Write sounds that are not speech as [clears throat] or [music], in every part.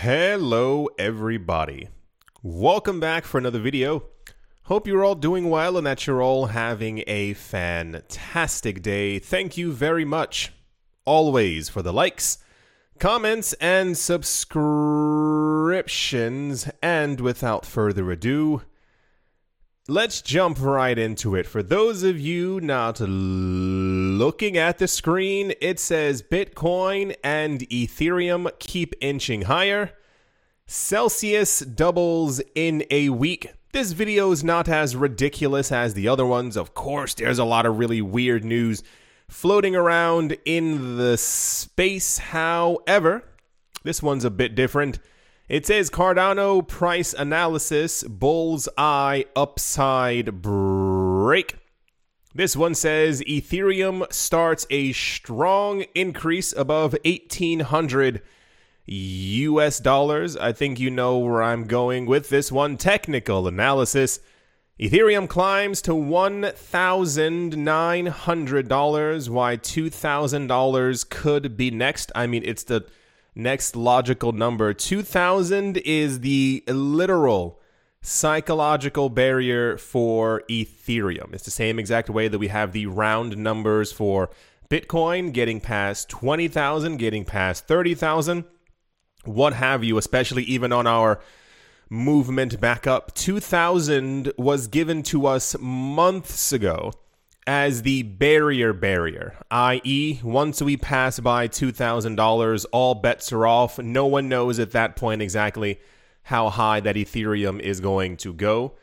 Hello, everybody. Welcome back for another video. Hope you're all doing well and that you're all having a fantastic day. Thank you very much, always, for the likes, comments, and subscriptions. And without further ado, let's jump right into it. For those of you not looking at the screen, it says Bitcoin and Ethereum keep inching higher. Celsius doubles in a week. This video is not as ridiculous as the other ones. Of course, there's a lot of really weird news floating around in the space. However, this one's a bit different. It says Cardano price analysis bull's eye upside break. This one says Ethereum starts a strong increase above 1800 US dollars. I think you know where I'm going with this one. Technical analysis. Ethereum climbs to $1,900. Why $2,000 could be next? I mean, it's the next logical number. 2000 is the literal psychological barrier for Ethereum. It's the same exact way that we have the round numbers for Bitcoin getting past 20,000, getting past 30,000, what have you, especially even on our movement back up. 2000 was given to us months ago as the barrier barrier, i.e., once we pass by $2,000, all bets are off. No one knows at that point exactly how high that Ethereum is going to go.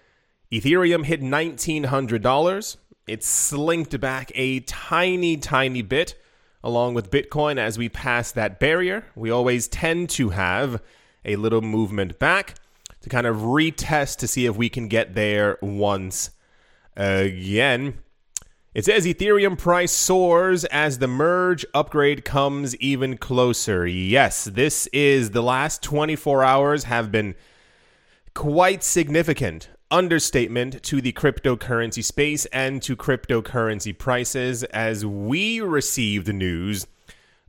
Ethereum hit $1,900. It slinked back a tiny, tiny bit along with Bitcoin as we pass that barrier. We always tend to have a little movement back to kind of retest to see if we can get there once again. It says Ethereum price soars as the merge upgrade comes even closer. Yes, this is the last 24 hours have been quite significant understatement to the cryptocurrency space and to cryptocurrency prices as we received news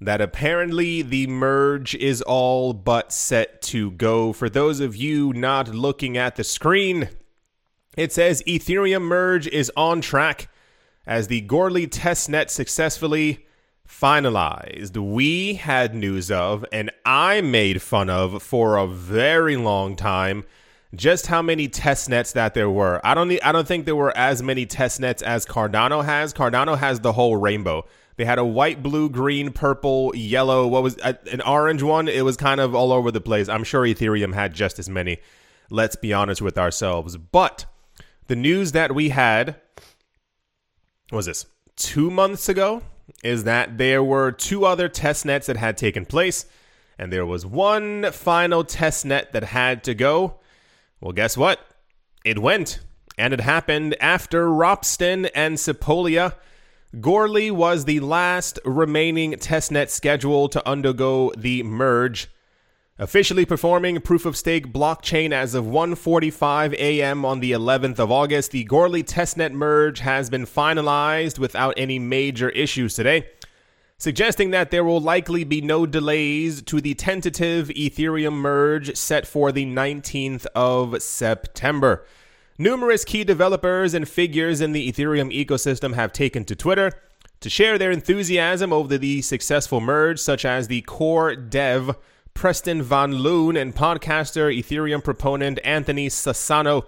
that apparently the merge is all but set to go. For those of you not looking at the screen, it says Ethereum merge is on track as the Goerli testnet successfully finalized. We had news of, and I made fun of for a very long time, just how many test nets that there were. I don't I don't think there were as many test nets as Cardano has. Cardano has the whole rainbow. They had a white, blue, green, purple, yellow, what was uh, an orange one? It was kind of all over the place. I'm sure Ethereum had just as many. Let's be honest with ourselves. But the news that we had was this two months ago is that there were two other test nets that had taken place, and there was one final test net that had to go. Well, guess what? It went, and it happened after Ropsten and Sepolia. Goerli was the last remaining testnet scheduled to undergo the merge officially performing proof of stake blockchain as of 1:45 a.m. on the 11th of August. The Goerli testnet merge has been finalized without any major issues today, suggesting that there will likely be no delays to the tentative Ethereum merge set for the 19th of September. Numerous key developers and figures in the Ethereum ecosystem have taken to Twitter to share their enthusiasm over the successful merge, such as the core dev Preston Van Loon and podcaster Ethereum proponent Anthony Sassano,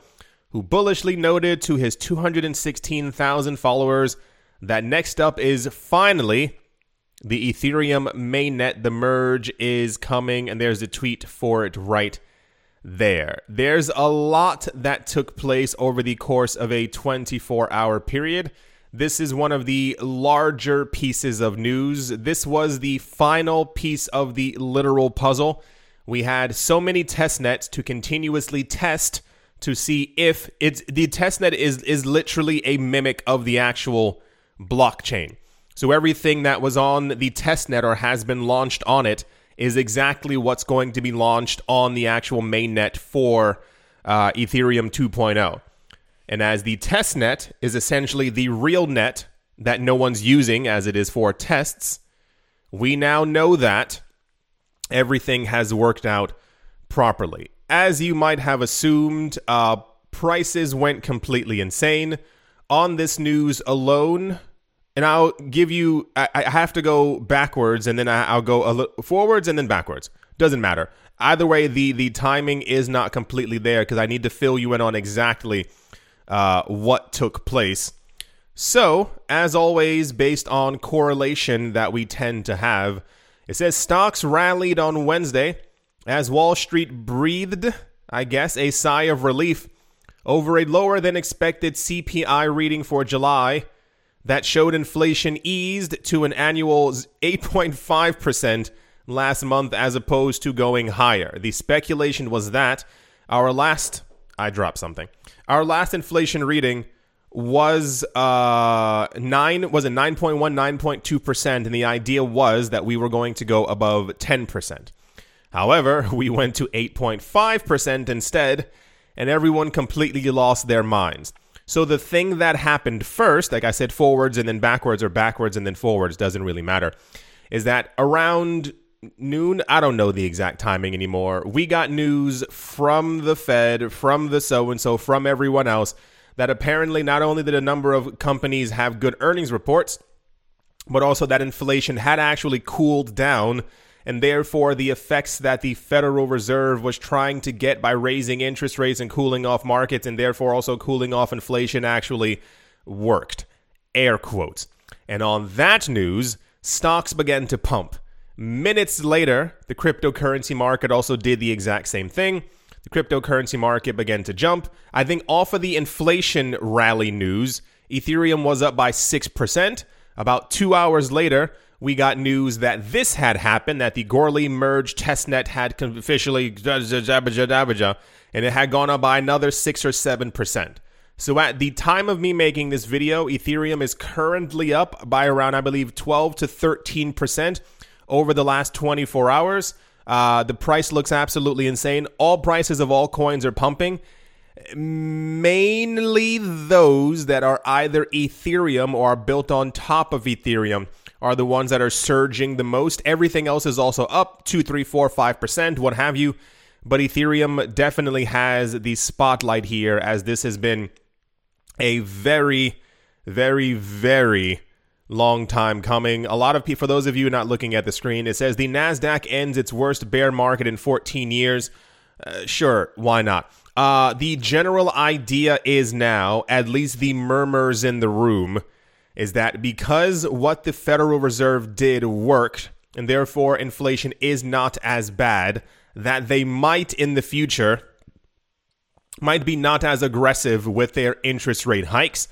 who bullishly noted to his 216,000 followers that next up is finally the Ethereum mainnet. The merge is coming, and there's a tweet for it right there. There's a lot that took place over the course of a 24 hour period. This is one of the larger pieces of news. This was the final piece of the literal puzzle. We had so many test nets to continuously test to see if it's the testnet is is literally a mimic of the actual blockchain. So everything that was on the test net or has been launched on it is exactly what's going to be launched on the actual mainnet for uh, Ethereum 2.0. And as the test net is essentially the real net that no one's using as it is for tests, we now know that everything has worked out properly. As you might have assumed, uh, prices went completely insane. On this news alone, and I'll give you. I, I have to go backwards, and then I, will go a forwards and then backwards. Doesn't matter. Either way, the the timing is not completely there because I need to fill you in on exactly uh, what took place. So, as always, based on correlation that we tend to have, it says stocks rallied on Wednesday as Wall Street breathed, I guess, a sigh of relief over a lower than expected CPI reading for July that showed inflation eased to an annual 8.5% last month as opposed to going higher. The speculation was that our last I dropped something. Our last inflation reading was uh 9 was a 9.1 9.2% and the idea was that we were going to go above 10%. However, [laughs] we went to 8.5% instead and everyone completely lost their minds. So the thing that happened first, like I said, forwards and then backwards or backwards and then forwards doesn't really matter, is that around noon, I don't know the exact timing anymore. We got news from the Fed, from the so and so, from everyone else that apparently not only did a number of companies have good earnings reports, but also that inflation had actually cooled down and therefore the effects that the Federal Reserve was trying to get by raising interest rates and cooling off markets and therefore also cooling off inflation actually worked. Air quotes. And on that news, stocks began to pump. Minutes later, the cryptocurrency market also did the exact same thing. The cryptocurrency market began to jump. I think off of the inflation rally news, Ethereum was up by 6%. About two hours later, we got news that this had happened, that the Goerli merge testnet had officially, and it had gone up by another 6 or 7%. So at the time of me making this video, Ethereum is currently up by around, I believe, 12 to 13% over the last 24 hours. Uh, the price looks absolutely insane. All prices of all coins are pumping mainly those that are either Ethereum or are built on top of Ethereum are the ones that are surging the most. Everything else is also up two, three, four, five percent, what have you. But Ethereum definitely has the spotlight here, as this has been a very, very, very long time coming. A lot of people, for those of you not looking at the screen, it says the Nasdaq ends its worst bear market in 14 years. Uh, sure, why not? Uh, the general idea is now, at least the murmurs in the room, is that because what the Federal Reserve did worked, and therefore inflation is not as bad, that they might in the future might be not as aggressive with their interest rate hikes.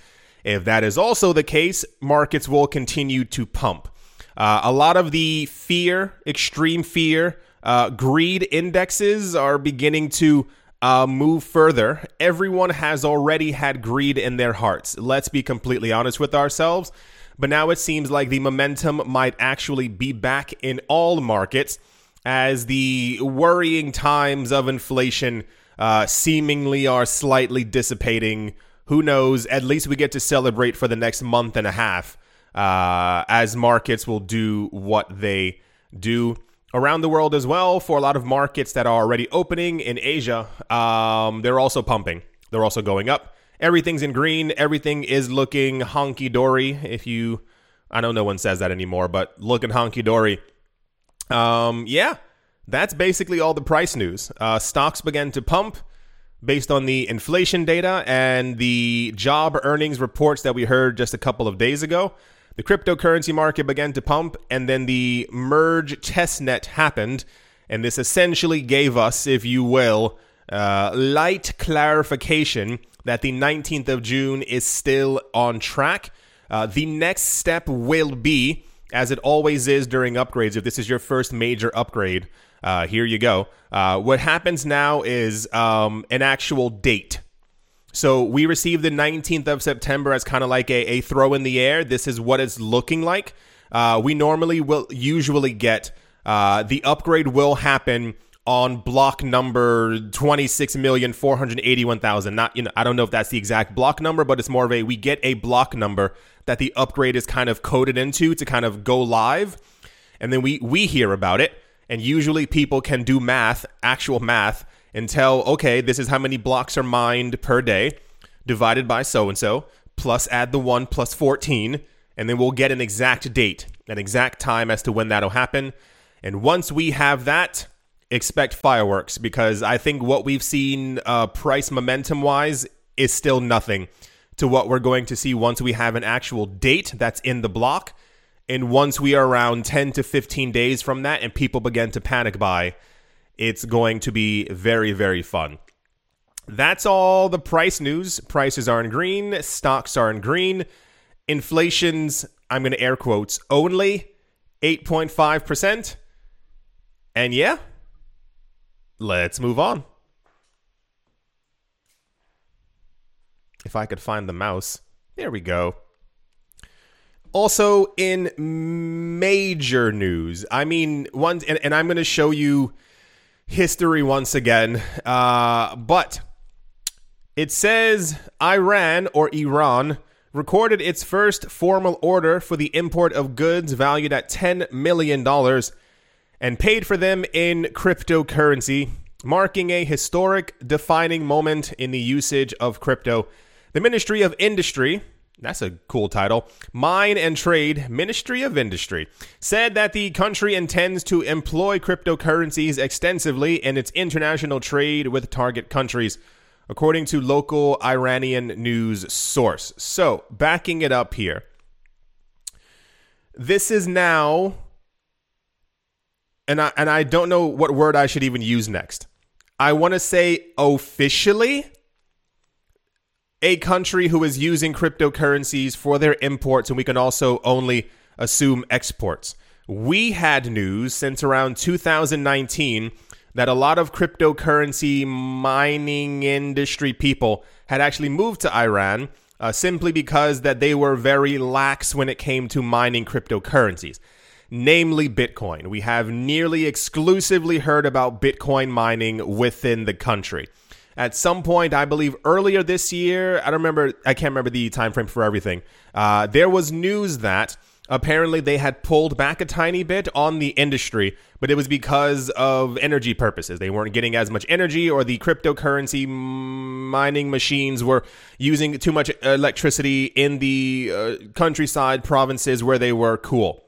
If that is also the case, markets will continue to pump. Uh, a lot of the fear, extreme fear, uh, greed indexes are beginning to uh, move further, everyone has already had greed in their hearts. Let's be completely honest with ourselves. But now it seems like the momentum might actually be back in all markets as the worrying times of inflation uh, seemingly are slightly dissipating. Who knows? At least we get to celebrate for the next month and a half uh, as markets will do what they do around the world as well for a lot of markets that are already opening in Asia. Um, they're also pumping. They're also going up. Everything's in green. Everything is looking honky dory. If you, I know no one says that anymore, but looking honky dory. Um, yeah, that's basically all the price news. Uh, stocks began to pump based on the inflation data and the job earnings reports that we heard just a couple of days ago the cryptocurrency market began to pump, and then the merge testnet happened. And this essentially gave us, if you will, uh, light clarification that the 19th of June is still on track. Uh, the next step will be, as it always is during upgrades, if this is your first major upgrade, uh, here you go. Uh, what happens now is um, an actual date. So we received the 19th of September as kind of like a, a throw in the air. This is what it's looking like. Uh, we normally will usually get uh, the upgrade will happen on block number 26,481,000. Not, you know, I don't know if that's the exact block number, but it's more of a, we get a block number that the upgrade is kind of coded into to kind of go live. And then we, we hear about it. And usually people can do math, actual math, and tell, okay, this is how many blocks are mined per day, divided by so and so, plus add the 1 plus 14, and then we'll get an exact date, an exact time as to when that'll happen. And once we have that, expect fireworks because I think what we've seen uh, price momentum wise is still nothing to what we're going to see once we have an actual date that's in the block. And once we are around 10 to 15 days from that and people begin to panic buy, it's going to be very, very fun. That's all the price news. Prices are in green, stocks are in green. Inflation's, I'm going to air quotes, only 8.5%. And yeah, let's move on. If I could find the mouse. There we go. Also, in major news, I mean, one, and, and I'm going to show you history once again, uh, but it says Iran or Iran recorded its first formal order for the import of goods valued at $10 million and paid for them in cryptocurrency, marking a historic defining moment in the usage of crypto. The Ministry of Industry, that's a cool title. Mine and Trade, Ministry of Industry, said that the country intends to employ cryptocurrencies extensively in its international trade with target countries, according to local Iranian news source. So, backing it up here. This is now and I and I don't know what word I should even use next. I want to say officially a country who is using cryptocurrencies for their imports, and we can also only assume exports. We had news since around 2019 that a lot of cryptocurrency mining industry people had actually moved to Iran uh, simply because that they were very lax when it came to mining cryptocurrencies, namely Bitcoin. We have nearly exclusively heard about Bitcoin mining within the country at some point, I believe earlier this year, I don't remember, I can't remember the time frame for everything. Uh, there was news that apparently they had pulled back a tiny bit on the industry, but it was because of energy purposes. They weren't getting as much energy, or the cryptocurrency mining machines were using too much electricity in the uh, countryside provinces where they were cool.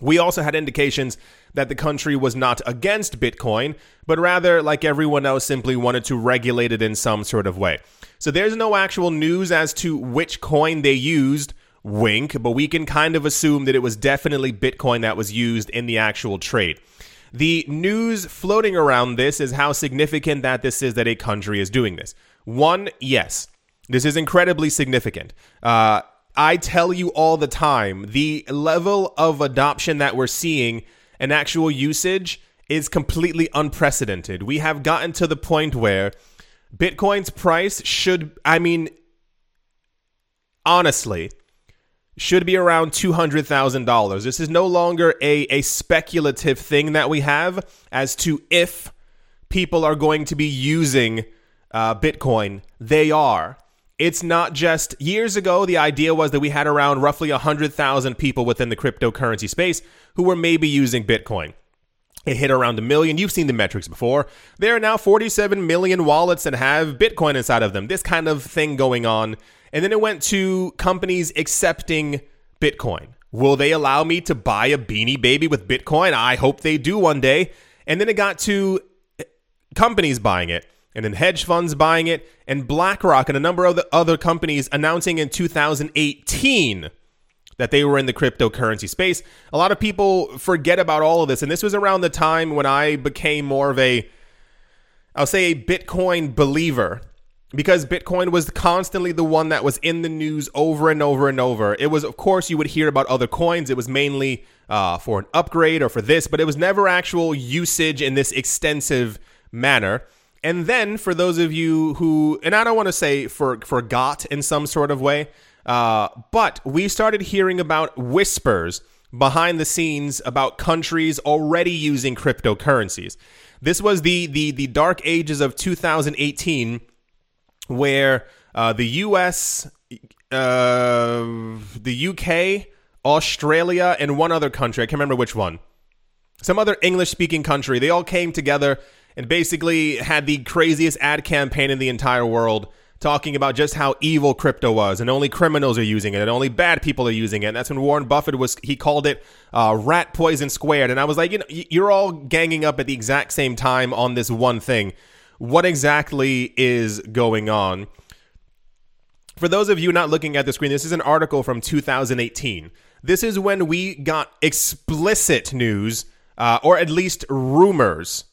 We also had indications that the country was not against Bitcoin, but rather, like everyone else, simply wanted to regulate it in some sort of way. So there's no actual news as to which coin they used, wink, but we can kind of assume that it was definitely Bitcoin that was used in the actual trade. The news floating around this is how significant that this is that a country is doing this. One, yes, this is incredibly significant. Uh, I tell you all the time, the level of adoption that we're seeing and actual usage is completely unprecedented. We have gotten to the point where Bitcoin's price should, I mean, honestly, should be around $200,000. This is no longer a, a speculative thing that we have as to if people are going to be using uh, Bitcoin. They are. It's not just years ago, the idea was that we had around roughly 100,000 people within the cryptocurrency space who were maybe using Bitcoin. It hit around a million. You've seen the metrics before. There are now 47 million wallets that have Bitcoin inside of them. This kind of thing going on. And then it went to companies accepting Bitcoin. Will they allow me to buy a beanie baby with Bitcoin? I hope they do one day. And then it got to eh, companies buying it and then hedge funds buying it, and BlackRock and a number of the other companies announcing in 2018 that they were in the cryptocurrency space. A lot of people forget about all of this, and this was around the time when I became more of a, I'll say, a Bitcoin believer. Because Bitcoin was constantly the one that was in the news over and over and over. It was, of course, you would hear about other coins. It was mainly uh, for an upgrade or for this, but it was never actual usage in this extensive manner. And then for those of you who, and I don't want to say for, forgot in some sort of way, uh, but we started hearing about whispers behind the scenes about countries already using cryptocurrencies. This was the the the dark ages of 2018, where uh, the U.S., uh, the UK, Australia, and one other country—I can't remember which one some other English speaking country. They all came together and basically had the craziest ad campaign in the entire world talking about just how evil crypto was and only criminals are using it and only bad people are using it. And that's when Warren Buffett was, he called it uh, rat poison squared. And I was like, you know, you're all ganging up at the exact same time on this one thing. What exactly is going on? For those of you not looking at the screen, this is an article from 2018. This is when we got explicit news, uh, or at least rumors,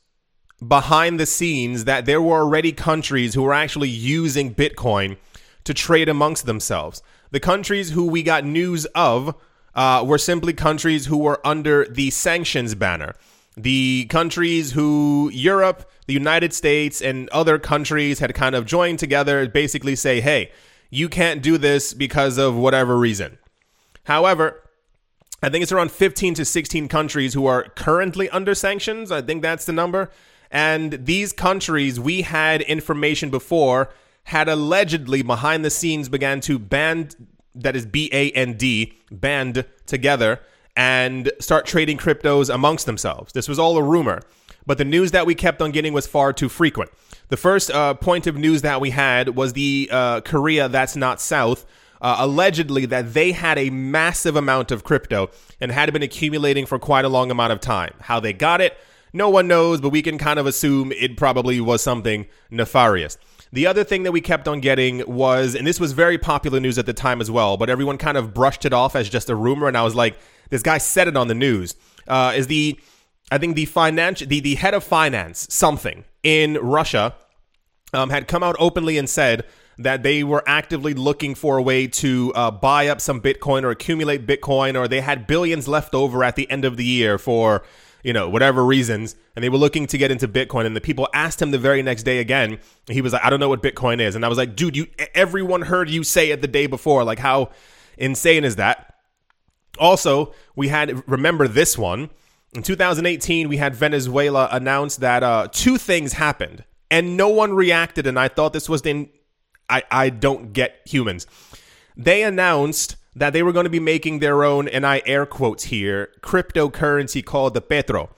behind the scenes that there were already countries who were actually using Bitcoin to trade amongst themselves. The countries who we got news of uh, were simply countries who were under the sanctions banner. The countries who Europe, the United States, and other countries had kind of joined together basically say, hey, you can't do this because of whatever reason. However, I think it's around 15 to 16 countries who are currently under sanctions. I think that's the number. And these countries, we had information before, had allegedly behind the scenes began to band, that is B A N D, band together and start trading cryptos amongst themselves. This was all a rumor. But the news that we kept on getting was far too frequent. The first uh, point of news that we had was the uh, Korea that's not South. Uh, allegedly, that they had a massive amount of crypto and had been accumulating for quite a long amount of time. How they got it, no one knows, but we can kind of assume it probably was something nefarious. The other thing that we kept on getting was, and this was very popular news at the time as well, but everyone kind of brushed it off as just a rumor, and I was like, this guy said it on the news. Uh, is the I think the financial the, the head of finance something in Russia um, had come out openly and said that they were actively looking for a way to uh, buy up some Bitcoin or accumulate Bitcoin, or they had billions left over at the end of the year for you know whatever reasons, and they were looking to get into Bitcoin. And the people asked him the very next day again. He was like, "I don't know what Bitcoin is," and I was like, "Dude, you everyone heard you say it the day before. Like, how insane is that?" Also, we had remember this one in 2018, we had Venezuela announce that uh, two things happened, and no one reacted. And I thought this was the I I don't get humans. They announced that they were going to be making their own, and I air quotes here, cryptocurrency called the Petro.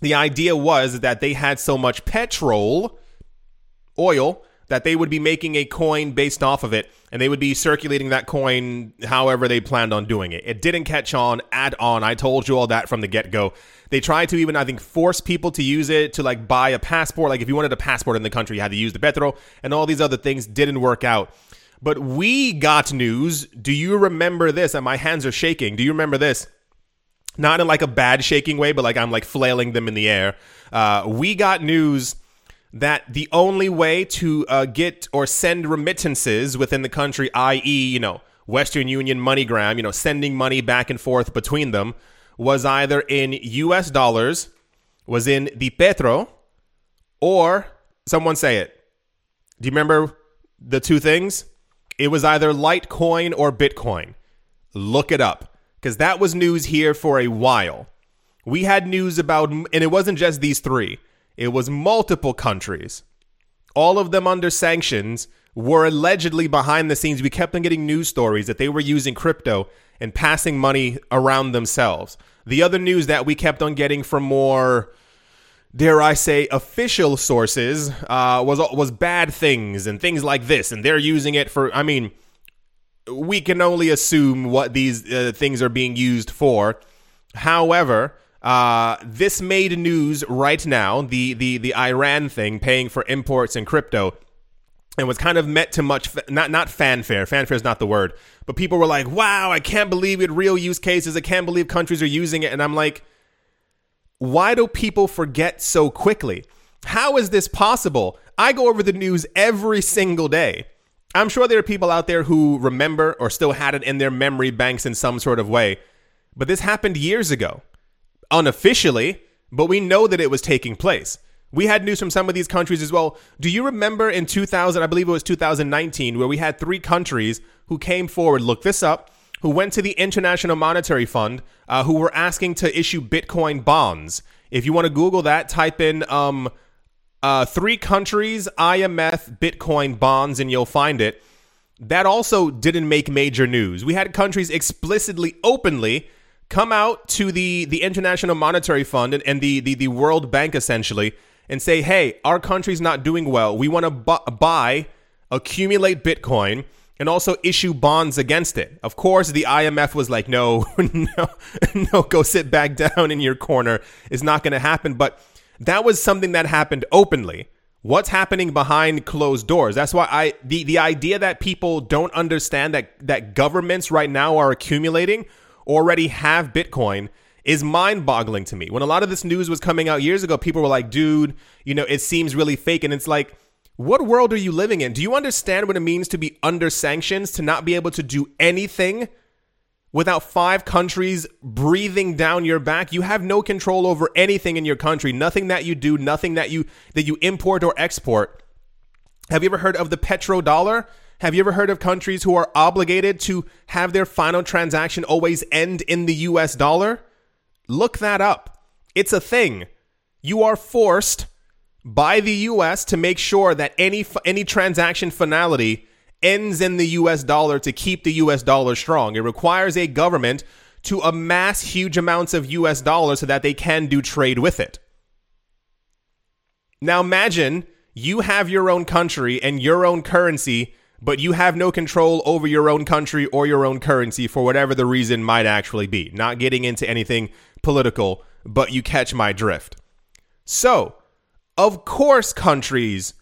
The idea was that they had so much petrol, oil, that they would be making a coin based off of it and they would be circulating that coin however they planned on doing it. It didn't catch on at on. I told you all that from the get go. They tried to even, I think, force people to use it to like buy a passport. Like if you wanted a passport in the country, you had to use the Petro, and all these other things didn't work out. But we got news. Do you remember this? And my hands are shaking. Do you remember this? Not in like a bad shaking way, but like I'm like flailing them in the air. Uh, we got news that the only way to uh, get or send remittances within the country, i.e., you know, Western Union, MoneyGram, you know, sending money back and forth between them, was either in US dollars, was in the Petro, or someone say it. Do you remember the two things? It was either Litecoin or Bitcoin. Look it up because that was news here for a while. We had news about, and it wasn't just these three. It was multiple countries, all of them under sanctions, were allegedly behind the scenes. We kept on getting news stories that they were using crypto and passing money around themselves. The other news that we kept on getting from more, dare I say, official sources uh, was was bad things and things like this, and they're using it for. I mean, we can only assume what these uh, things are being used for. However, uh, this made news right now. The the the Iran thing, paying for imports and crypto, and was kind of met to much not not fanfare. Fanfare is not the word, but people were like, "Wow, I can't believe it! Real use cases. I can't believe countries are using it." And I'm like, why do people forget so quickly? How is this possible? I go over the news every single day. I'm sure there are people out there who remember or still had it in their memory banks in some sort of way, but this happened years ago unofficially, but we know that it was taking place. We had news from some of these countries as well. Do you remember in 2000, I believe it was 2019, where we had three countries who came forward, look this up, who went to the International Monetary Fund, uh, who were asking to issue Bitcoin bonds. If you want to Google that, type in um, uh, three countries, IMF Bitcoin bonds, and you'll find it. That also didn't make major news. We had countries explicitly, openly come out to the, the International Monetary Fund and, and the, the, the World Bank essentially and say, hey, our country's not doing well. We want to bu- buy, accumulate Bitcoin, and also issue bonds against it. Of course, the IMF was like, no, [laughs] no, no, go sit back down in your corner. It's not going to happen. But that was something that happened openly. What's happening behind closed doors? That's why I the, the idea that people don't understand that that governments right now are accumulating already have Bitcoin is mind boggling to me. When a lot of this news was coming out years ago, people were like, dude, you know, it seems really fake. And it's like, what world are you living in? Do you understand what it means to be under sanctions, to not be able to do anything without five countries breathing down your back? You have no control over anything in your country. Nothing that you do, nothing that you that you import or export. Have you ever heard of the petrodollar? Have you ever heard of countries who are obligated to have their final transaction always end in the US dollar? Look that up. It's a thing. You are forced by the US to make sure that any any transaction finality ends in the US dollar to keep the US dollar strong. It requires a government to amass huge amounts of US dollars so that they can do trade with it. Now imagine you have your own country and your own currency, but you have no control over your own country or your own currency for whatever the reason might actually be. Not getting into anything political, but you catch my drift. So, of course, countries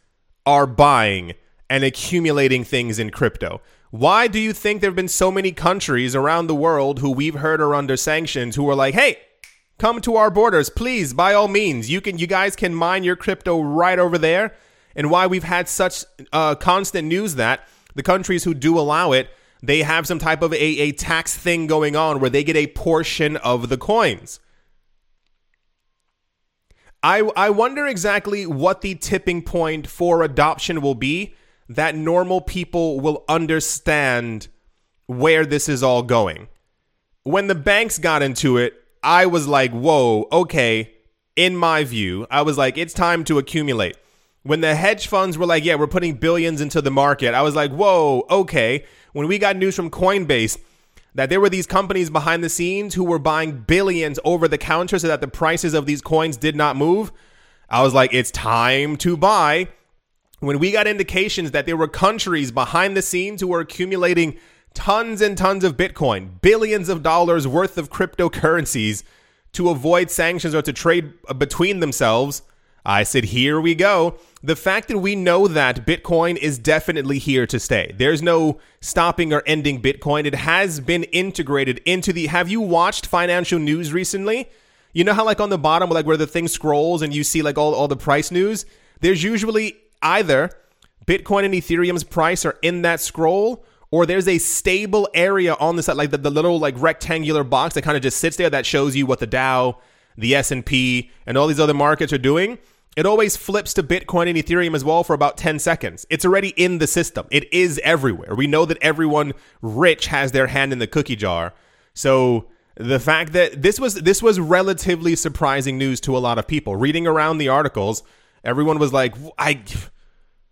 are buying and accumulating things in crypto. Why do you think there have been so many countries around the world who we've heard are under sanctions who are like, hey, come to our borders, please, by all means. You can, you guys can mine your crypto right over there. And why we've had such uh, constant news that the countries who do allow it, they have some type of a, a tax thing going on where they get a portion of the coins. I, I wonder exactly what the tipping point for adoption will be that normal people will understand where this is all going. When the banks got into it, I was like, whoa, okay. In my view, I was like, it's time to accumulate. When the hedge funds were like, yeah, we're putting billions into the market, I was like, whoa, okay. When we got news from Coinbase that there were these companies behind the scenes who were buying billions over the counter so that the prices of these coins did not move. I was like, it's time to buy. When we got indications that there were countries behind the scenes who were accumulating tons and tons of Bitcoin, billions of dollars worth of cryptocurrencies to avoid sanctions or to trade between themselves, I said, here we go. The fact that we know that Bitcoin is definitely here to stay. There's no stopping or ending Bitcoin. It has been integrated into the. Have you watched financial news recently? You know how, like, on the bottom, like, where the thing scrolls and you see, like, all, all the price news? There's usually either Bitcoin and Ethereum's price are in that scroll, or there's a stable area on the side, like the, the little, like, rectangular box that kind of just sits there that shows you what the Dow, the S&P, and all these other markets are doing it always flips to Bitcoin and Ethereum as well for about 10 seconds. It's already in the system. It is everywhere. We know that everyone rich has their hand in the cookie jar. So the fact that this was this was relatively surprising news to a lot of people. Reading around the articles, everyone was like, "I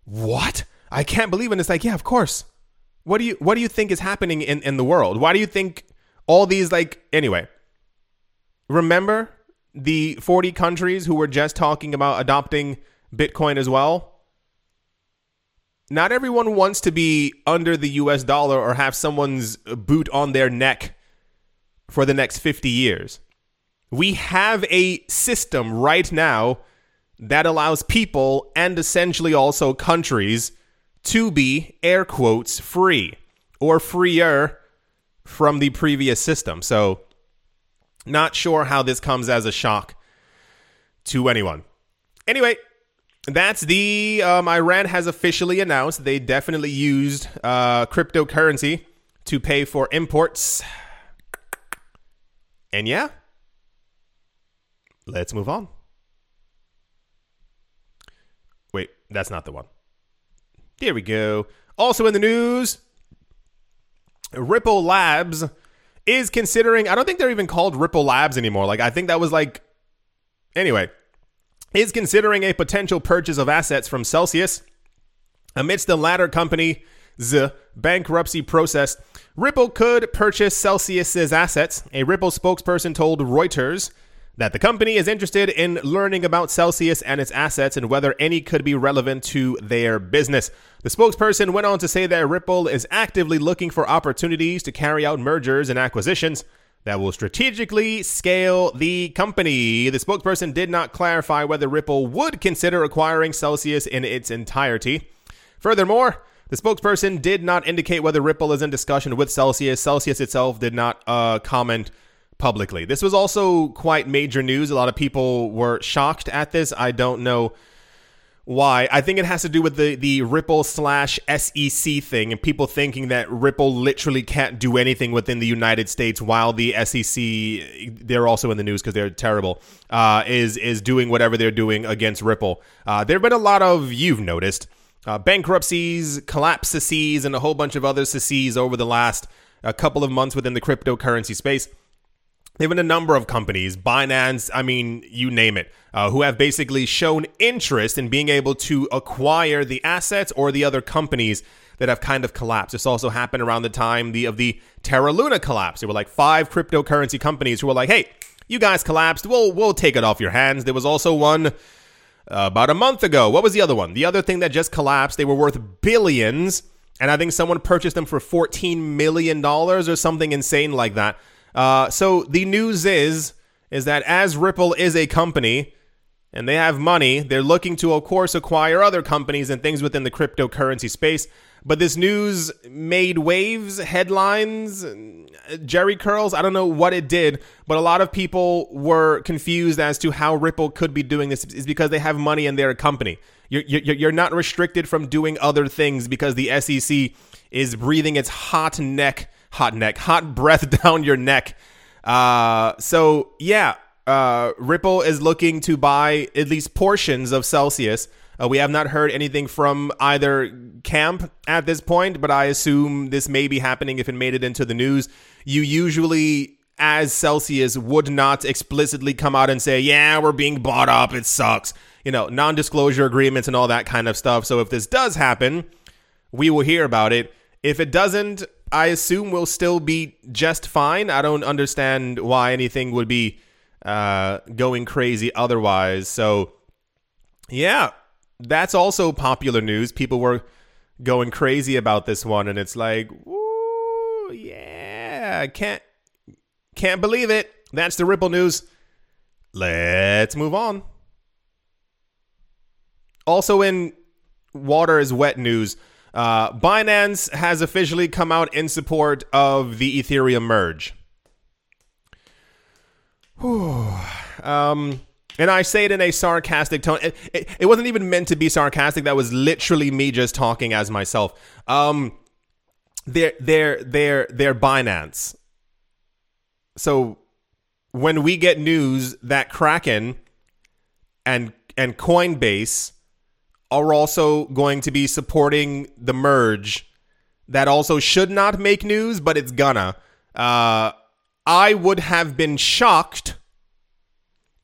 what? I can't believe it." And it's like, "Yeah, of course. What do you what do you think is happening in in the world? Why do you think all these like anyway, remember the 40 countries who were just talking about adopting Bitcoin as well, not everyone wants to be under the US dollar or have someone's boot on their neck for the next 50 years. We have a system right now that allows people and essentially also countries to be, air quotes, free or freer from the previous system. So not sure how this comes as a shock to anyone. Anyway, that's the um, Iran has officially announced they definitely used uh, cryptocurrency to pay for imports. And yeah, let's move on. Wait, that's not the one. There we go. Also in the news, Ripple Labs is considering, I don't think they're even called Ripple Labs anymore. Like, I think that was like, anyway, is considering a potential purchase of assets from Celsius amidst the latter company bankruptcy process, Ripple could purchase Celsius's assets. A Ripple spokesperson told Reuters that the company is interested in learning about Celsius and its assets and whether any could be relevant to their business. The spokesperson went on to say that Ripple is actively looking for opportunities to carry out mergers and acquisitions that will strategically scale the company. The spokesperson did not clarify whether Ripple would consider acquiring Celsius in its entirety. Furthermore, the spokesperson did not indicate whether Ripple is in discussion with Celsius. Celsius itself did not uh, comment publicly. This was also quite major news. A lot of people were shocked at this. I don't know why. I think it has to do with the the Ripple slash SEC thing and people thinking that Ripple literally can't do anything within the United States while the SEC they're also in the news because they're terrible uh, is is doing whatever they're doing against Ripple. Uh, there have been a lot of you've noticed uh, bankruptcies, collapses, and a whole bunch of other CCs over the last a couple of months within the cryptocurrency space. There have been a number of companies, Binance, I mean, you name it, uh, who have basically shown interest in being able to acquire the assets or the other companies that have kind of collapsed. This also happened around the time the, of the Terra Luna collapse. There were like five cryptocurrency companies who were like, hey, you guys collapsed. We'll, we'll take it off your hands. There was also one uh, about a month ago. What was the other one? The other thing that just collapsed, they were worth billions. And I think someone purchased them for $14 million or something insane like that. Uh, so the news is is that as Ripple is a company and they have money, they're looking to, of course, acquire other companies and things within the cryptocurrency space. But this news made waves, headlines, Jerry curls. I don't know what it did, but a lot of people were confused as to how Ripple could be doing this. Is because they have money and they're a company. You're, you're, you're not restricted from doing other things because the SEC is breathing its hot neck hot neck, hot breath [laughs] down your neck. Uh, so yeah, uh, Ripple is looking to buy at least portions of Celsius. Uh, we have not heard anything from either camp at this point, but I assume this may be happening if it made it into the news. You usually, as Celsius, would not explicitly come out and say, "Yeah, we're being bought up. It sucks." You know, non-disclosure agreements and all that kind of stuff. So if this does happen, we will hear about it. If it doesn't, I assume we'll still be just fine. I don't understand why anything would be uh, going crazy otherwise. So, yeah, that's also popular news. People were going crazy about this one, and it's like, ooh, yeah, can't can't believe it. That's the Ripple news. Let's move on. Also in water is wet news. Uh, Binance has officially come out in support of the Ethereum merge. um, and I say it in a sarcastic tone. It, it, it, wasn't even meant to be sarcastic. That was literally me just talking as myself. Um, they're they're they're they're Binance. So when we get news that Kraken and and Coinbase are also going to be supporting the merge that also should not make news, but it's gonna. Uh, I would have been shocked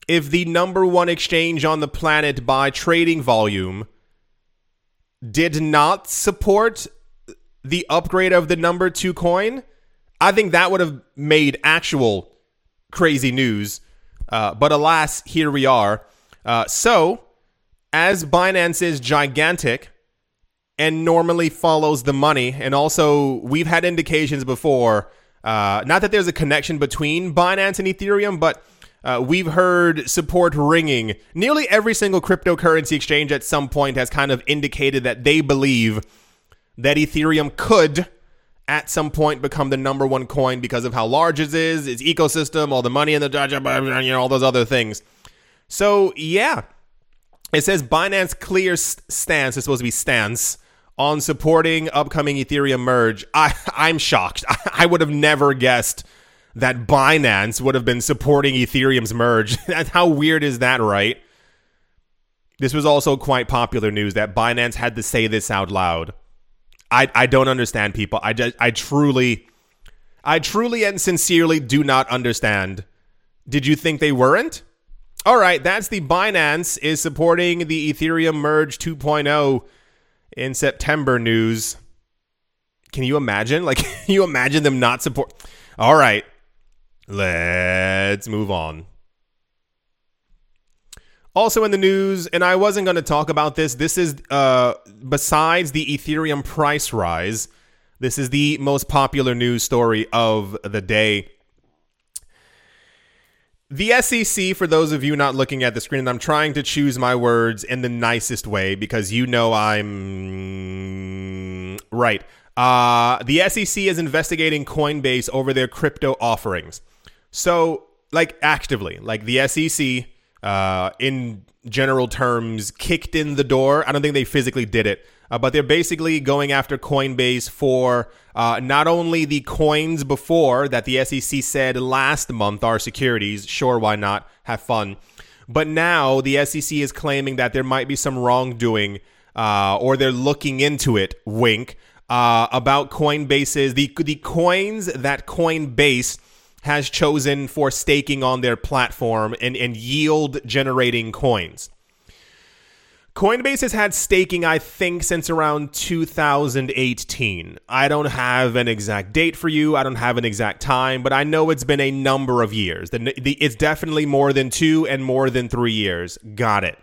if the number one exchange on the planet by trading volume did not support the upgrade of the number two coin. I think that would have made actual crazy news. Uh, but alas, here we are. Uh, so as Binance is gigantic and normally follows the money, and also we've had indications before, uh, not that there's a connection between Binance and Ethereum, but uh, we've heard support ringing. Nearly every single cryptocurrency exchange at some point has kind of indicated that they believe that Ethereum could at some point become the number one coin because of how large it is, its ecosystem, all the money in the you know all those other things. So yeah, it says Binance clear stance is supposed to be stance on supporting upcoming Ethereum merge. I I'm shocked. I, [laughs] I would have never guessed that Binance would have been supporting Ethereum's merge. [laughs] How weird is that, right? This was also quite popular news that Binance had to say this out loud. I I don't understand people. I just, I truly I truly and sincerely do not understand. Did you think they weren't? All right, that's the Binance is supporting the Ethereum merge 2.0 in September news. can you imagine? Like, [laughs] you imagine them not support? All right, let's move on. Also in the news, and I wasn't going to talk about this. This is uh, besides the Ethereum price rise. This is the most popular news story of the day. The SEC, for those of you not looking at the screen, and I'm trying to choose my words in the nicest way because you know I'm right. Uh, the SEC is investigating Coinbase over their crypto offerings. So, like, actively, like the SEC, uh, in general terms, kicked in the door. I don't think they physically did it, uh, but they're basically going after Coinbase for uh, not only the coins before that the SEC said last month are securities. Sure, why not? Have fun. But now the SEC is claiming that there might be some wrongdoing, uh, or they're looking into it. Wink uh, about Coinbase's the the coins that Coinbase has chosen for staking on their platform and, and yield generating coins. Coinbase has had staking, I think, since around 2018. I don't have an exact date for you. I don't have an exact time, but I know it's been a number of years. It's definitely more than two and more than three years. Got it.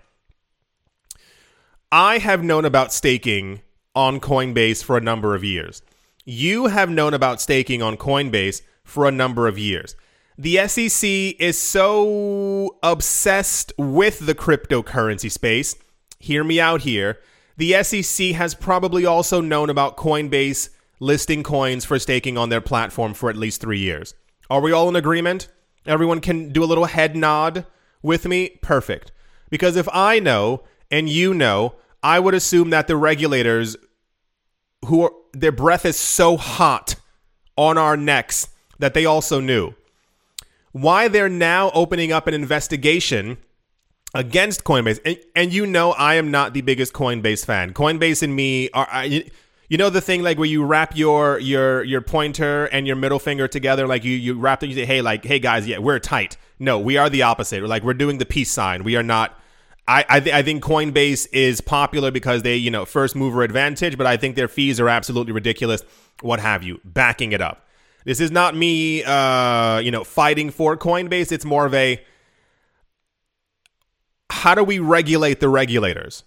I have known about staking on Coinbase for a number of years. You have known about staking on Coinbase for a number of years. The SEC is so obsessed with the cryptocurrency space hear me out here. The SEC has probably also known about Coinbase listing coins for staking on their platform for at least three years. Are we all in agreement? Everyone can do a little head nod with me? Perfect. Because if I know and you know, I would assume that the regulators who are, their breath is so hot on our necks that they also knew. Why they're now opening up an investigation against Coinbase. And, and, you know, I am not the biggest Coinbase fan. Coinbase and me are. I, you know the thing like where you wrap your your your pointer and your middle finger together, like you you wrap them. You say, "Hey, like, hey guys, yeah, we're tight." No, we are the opposite. We're like we're doing the peace sign. We are not. I I, th- I think Coinbase is popular because they you know first mover advantage, but I think their fees are absolutely ridiculous. What have you? Backing it up. This is not me, uh, you know, fighting for Coinbase. It's more of a how do we regulate the regulators?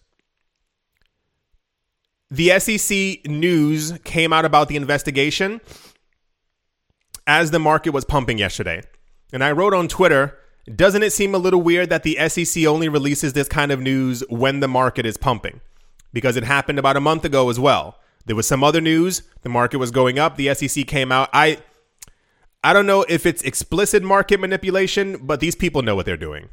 The SEC news came out about the investigation as the market was pumping yesterday. And I wrote on Twitter, doesn't it seem a little weird that the SEC only releases this kind of news when the market is pumping? Because it happened about a month ago as well. There was some other news, the market was going up, the SEC came out. I I don't know if it's explicit market manipulation, but these people know what they're doing.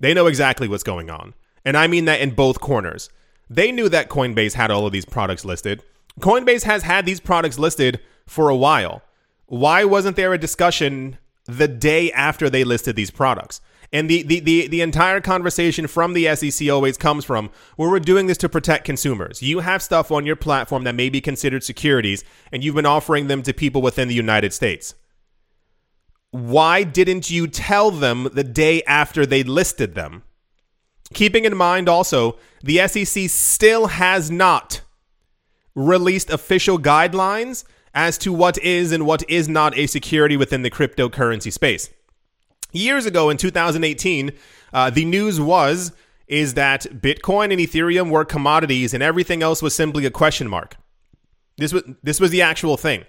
They know exactly what's going on. And I mean that in both corners. They knew that Coinbase had all of these products listed. Coinbase has had these products listed for a while. Why wasn't there a discussion the day after they listed these products? And the, the, the, the entire conversation from the SEC always comes from well, we're doing this to protect consumers. You have stuff on your platform that may be considered securities, and you've been offering them to people within the United States why didn't you tell them the day after they listed them? Keeping in mind also, the SEC still has not released official guidelines as to what is and what is not a security within the cryptocurrency space. Years ago in 2018, uh, the news was is that Bitcoin and Ethereum were commodities and everything else was simply a question mark. This was this was the actual thing.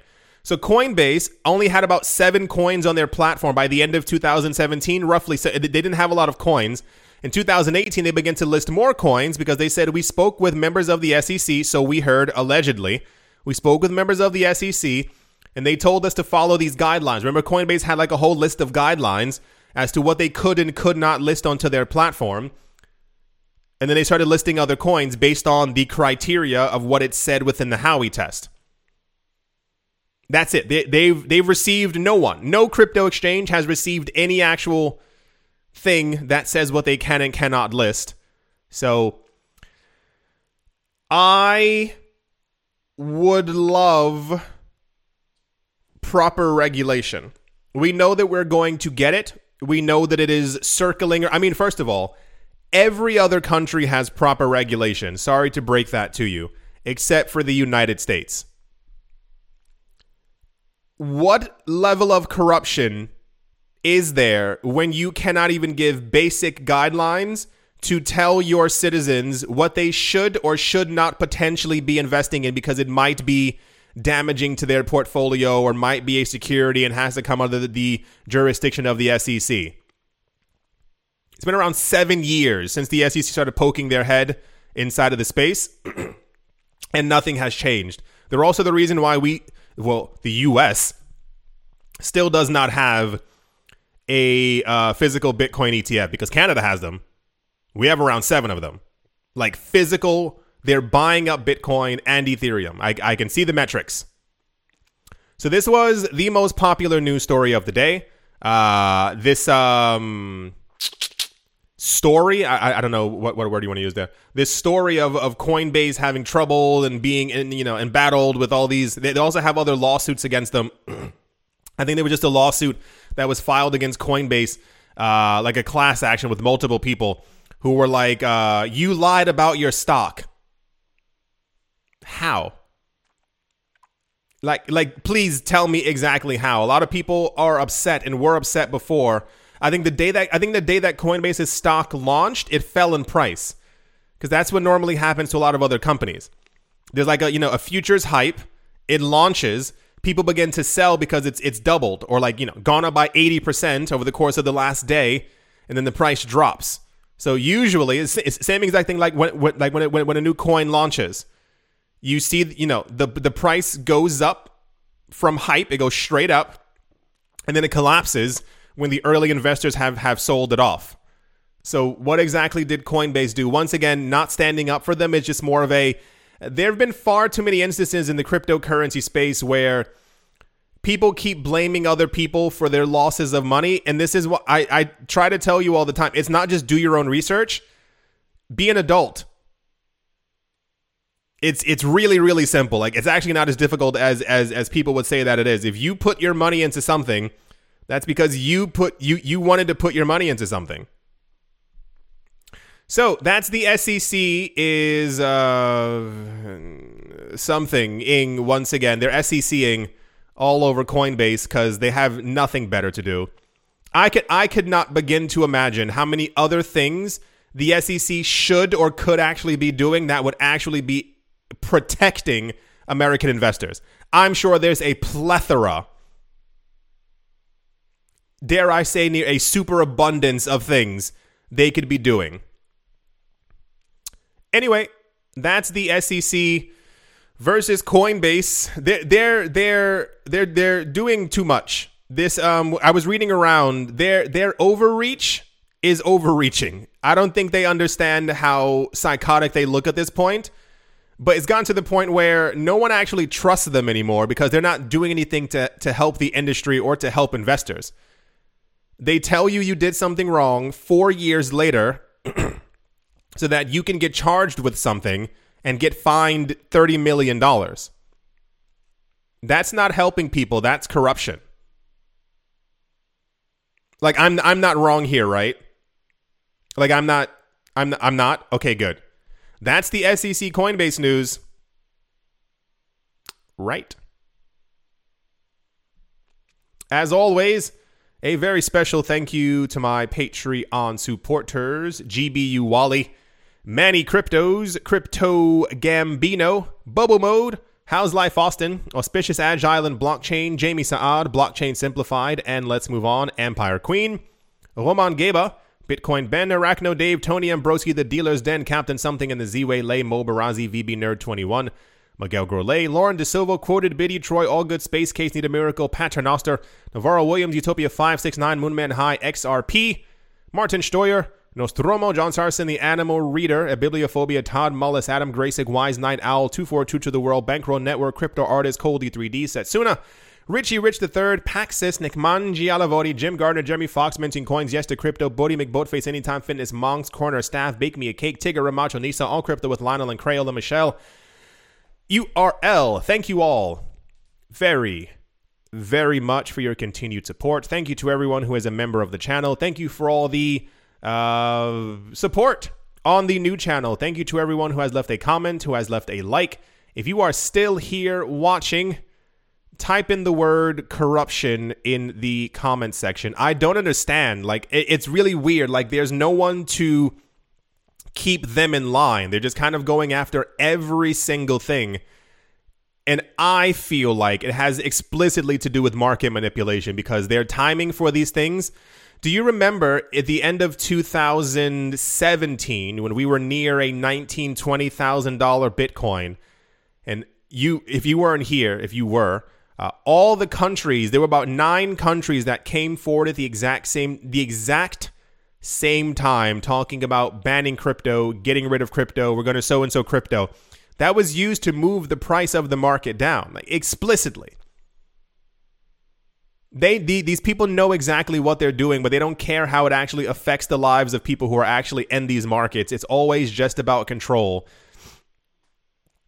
So Coinbase only had about seven coins on their platform by the end of 2017, roughly. So uh, they didn't have a lot of coins. In 2018, they began to list more coins because they said we spoke with members of the SEC. So we heard allegedly, we spoke with members of the SEC, and they told us to follow these guidelines. Remember, Coinbase had like a whole list of guidelines as to what they could and could not list onto their platform. And then they started listing other coins based on the criteria of what it said within the Howey test. That's it. They, they've they've received no one. No crypto exchange has received any actual thing that says what they can and cannot list. So I would love proper regulation. We know that we're going to get it. We know that it is circling. I mean, first of all, every other country has proper regulation. Sorry to break that to you, except for the United States. What level of corruption is there when you cannot even give basic guidelines to tell your citizens what they should or should not potentially be investing in because it might be damaging to their portfolio or might be a security and has to come under the, the jurisdiction of the SEC. It's been around seven years since the SEC started poking their head inside of the space, [clears throat] and nothing has changed. They're also the reason why we, well, the US still does not have a uh, physical Bitcoin ETF because Canada has them. We have around seven of them. Like physical, they're buying up Bitcoin and Ethereum. I, I can see the metrics. So this was the most popular news story of the day. Uh, this um, story, I, I don't know what, what word you want to use there. This story of, of Coinbase having trouble and being in, you know embattled with all these. They also have other lawsuits against them. [clears throat] I think there was just a lawsuit that was filed against Coinbase, uh, like a class action with multiple people who were like, uh, "You lied about your stock." How? Like, like, please tell me exactly how. A lot of people are upset and were upset before. I think the day that I think the day that Coinbase's stock launched, it fell in price because that's what normally happens to a lot of other companies. There's like a you know a futures hype. It launches, people begin to sell because it's it's doubled or like you know gone up by 80% over the course of the last day, and then the price drops. So usually it's, it's same exact thing like when, when like when, it, when when a new coin launches you see, you know, the the price goes up from hype, it goes straight up, and then it collapses when the early investors have have sold it off. So what exactly did Coinbase do? Once again, not standing up for them. It's just more of a. There have been far too many instances in the cryptocurrency space where people keep blaming other people for their losses of money, and this is what I, I try to tell you all the time. It's not just do your own research. Be an adult it's it's really really simple. Like it's actually not as difficult as as as people would say that it is. If you put your money into something, that's because you put you you wanted to put your money into something. So that's the SEC is uh, something ing once again. They're SECing all over Coinbase because they have nothing better to do. I could I could not begin to imagine how many other things the SEC should or could actually be doing that would actually be protecting American investors. I'm sure there's a plethora, dare I say, near a superabundance of things they could be doing. Anyway, that's the SEC versus Coinbase. They're they're they're they're they're doing too much. This um I was reading around their their overreach is overreaching. I don't think they understand how psychotic they look at this point. But it's gotten to the point where no one actually trusts them anymore because they're not doing anything to, to help the industry or to help investors. They tell you you did something wrong four years later [clears throat] so that you can get charged with something and get fined $30 million. That's not helping people, that's corruption. Like I'm I'm not wrong here, right? Like I'm not I'm I'm not. Okay, good. That's the SEC Coinbase news. Right. As always, a very special thank you to my Patreon supporters GBU Wally, Manny Cryptos, Crypto Gambino, Bubble Mode, How's Life Austin, Auspicious Agile and Blockchain, Jamie Saad, Blockchain Simplified, and Let's Move On, Empire Queen, Roman Geba, Bitcoin Ben, Arachno Dave, Tony Ambroski, The Dealer's Den, Captain Something, and the Z-Way, Lay, Mo VB Nerd 21, Miguel Grolet, Lauren De Silva, Quoted Biddy, Troy Allgood, Space Case, Need a Miracle, Paternoster, Navarro Williams, Utopia 569, Moonman High, XRP, Martin Steuer, Nostromo, John Sarson, The Animal Reader, A Bibliophobia, Todd Mullis, Adam Graysick, Wise Night Owl, 242 to the World, Bankroll Network, Crypto Artist, Coldy 3D, Setsuna, Richie Rich III, Paxis, Nick Mangi Alavori, Jim Gardner, Jeremy Fox, Minting Coins, Yes to Crypto, Bodie McBoatface, Anytime Fitness, Monk's Corner, Staff, Bake Me a Cake, Tigger, Ramacho, Nisa, All Crypto with Lionel and Crayola, Michelle, URL. Thank you all very, very much for your continued support. Thank you to everyone who is a member of the channel. Thank you for all the uh, support on the new channel. Thank you to everyone who has left a comment, who has left a like. If you are still here watching, type in the word corruption in the comment section. I don't understand. Like, it's really weird. Like, there's no one to keep them in line. They're just kind of going after every single thing. And I feel like it has explicitly to do with market manipulation because their timing for these things. Do you remember at the end of 2017 when we were near a $19,000, $20,000 Bitcoin? And you, if you weren't here, if you were, uh, all the countries, there were about nine countries that came forward at the exact same, the exact same time talking about banning crypto, getting rid of crypto, we're going to so and so crypto. That was used to move the price of the market down, like explicitly. They the, these people know exactly what they're doing, but they don't care how it actually affects the lives of people who are actually in these markets. It's always just about control.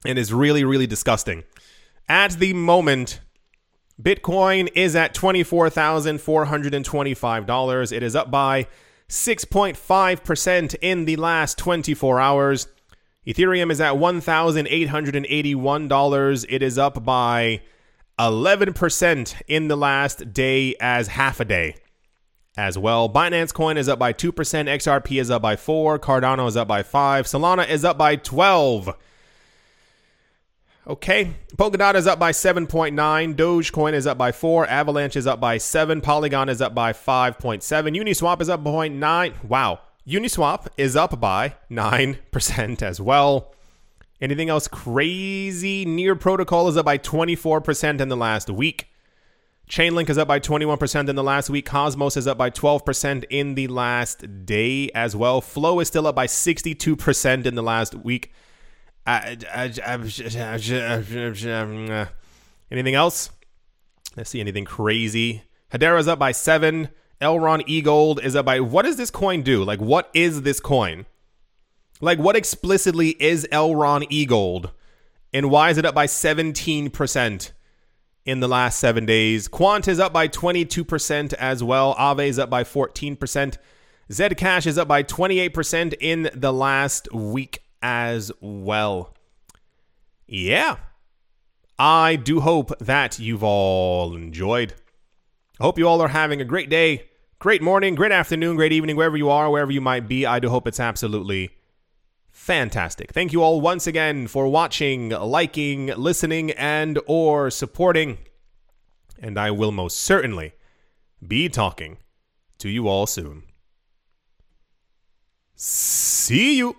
And it's really, really disgusting. At the moment, Bitcoin is at $24,425. It is up by 6.5% in the last 24 hours. Ethereum is at $1,881. It is up by 11% in the last day as half a day as well. Binance Coin is up by 2%, XRP is up by 4, Cardano is up by 5, Solana is up by 12. Okay, Polkadot is up by 7.9, Dogecoin is up by 4, Avalanche is up by 7, Polygon is up by 5.7, Uniswap is up by 0.9. Wow. Uniswap is up by 9% as well. Anything else crazy? Near Protocol is up by 24% in the last week. Chainlink is up by 21% in the last week. Cosmos is up by 12% in the last day as well. Flow is still up by 62% in the last week. Anything else? Let's see anything crazy. Hedera's up by 7. Elrond Egold is up by. What does this coin do? Like, what is this coin? Like, what explicitly is Elrond Egold? And why is it up by 17% in the last seven days? Quant is up by 22% as well. Aave is up by 14%. Zcash is up by 28% in the last week as well. Yeah. I do hope that you've all enjoyed. I hope you all are having a great day, great morning, great afternoon, great evening, wherever you are, wherever you might be. I do hope it's absolutely fantastic. Thank you all once again for watching, liking, listening, and or supporting. And I will most certainly be talking to you all soon. See you.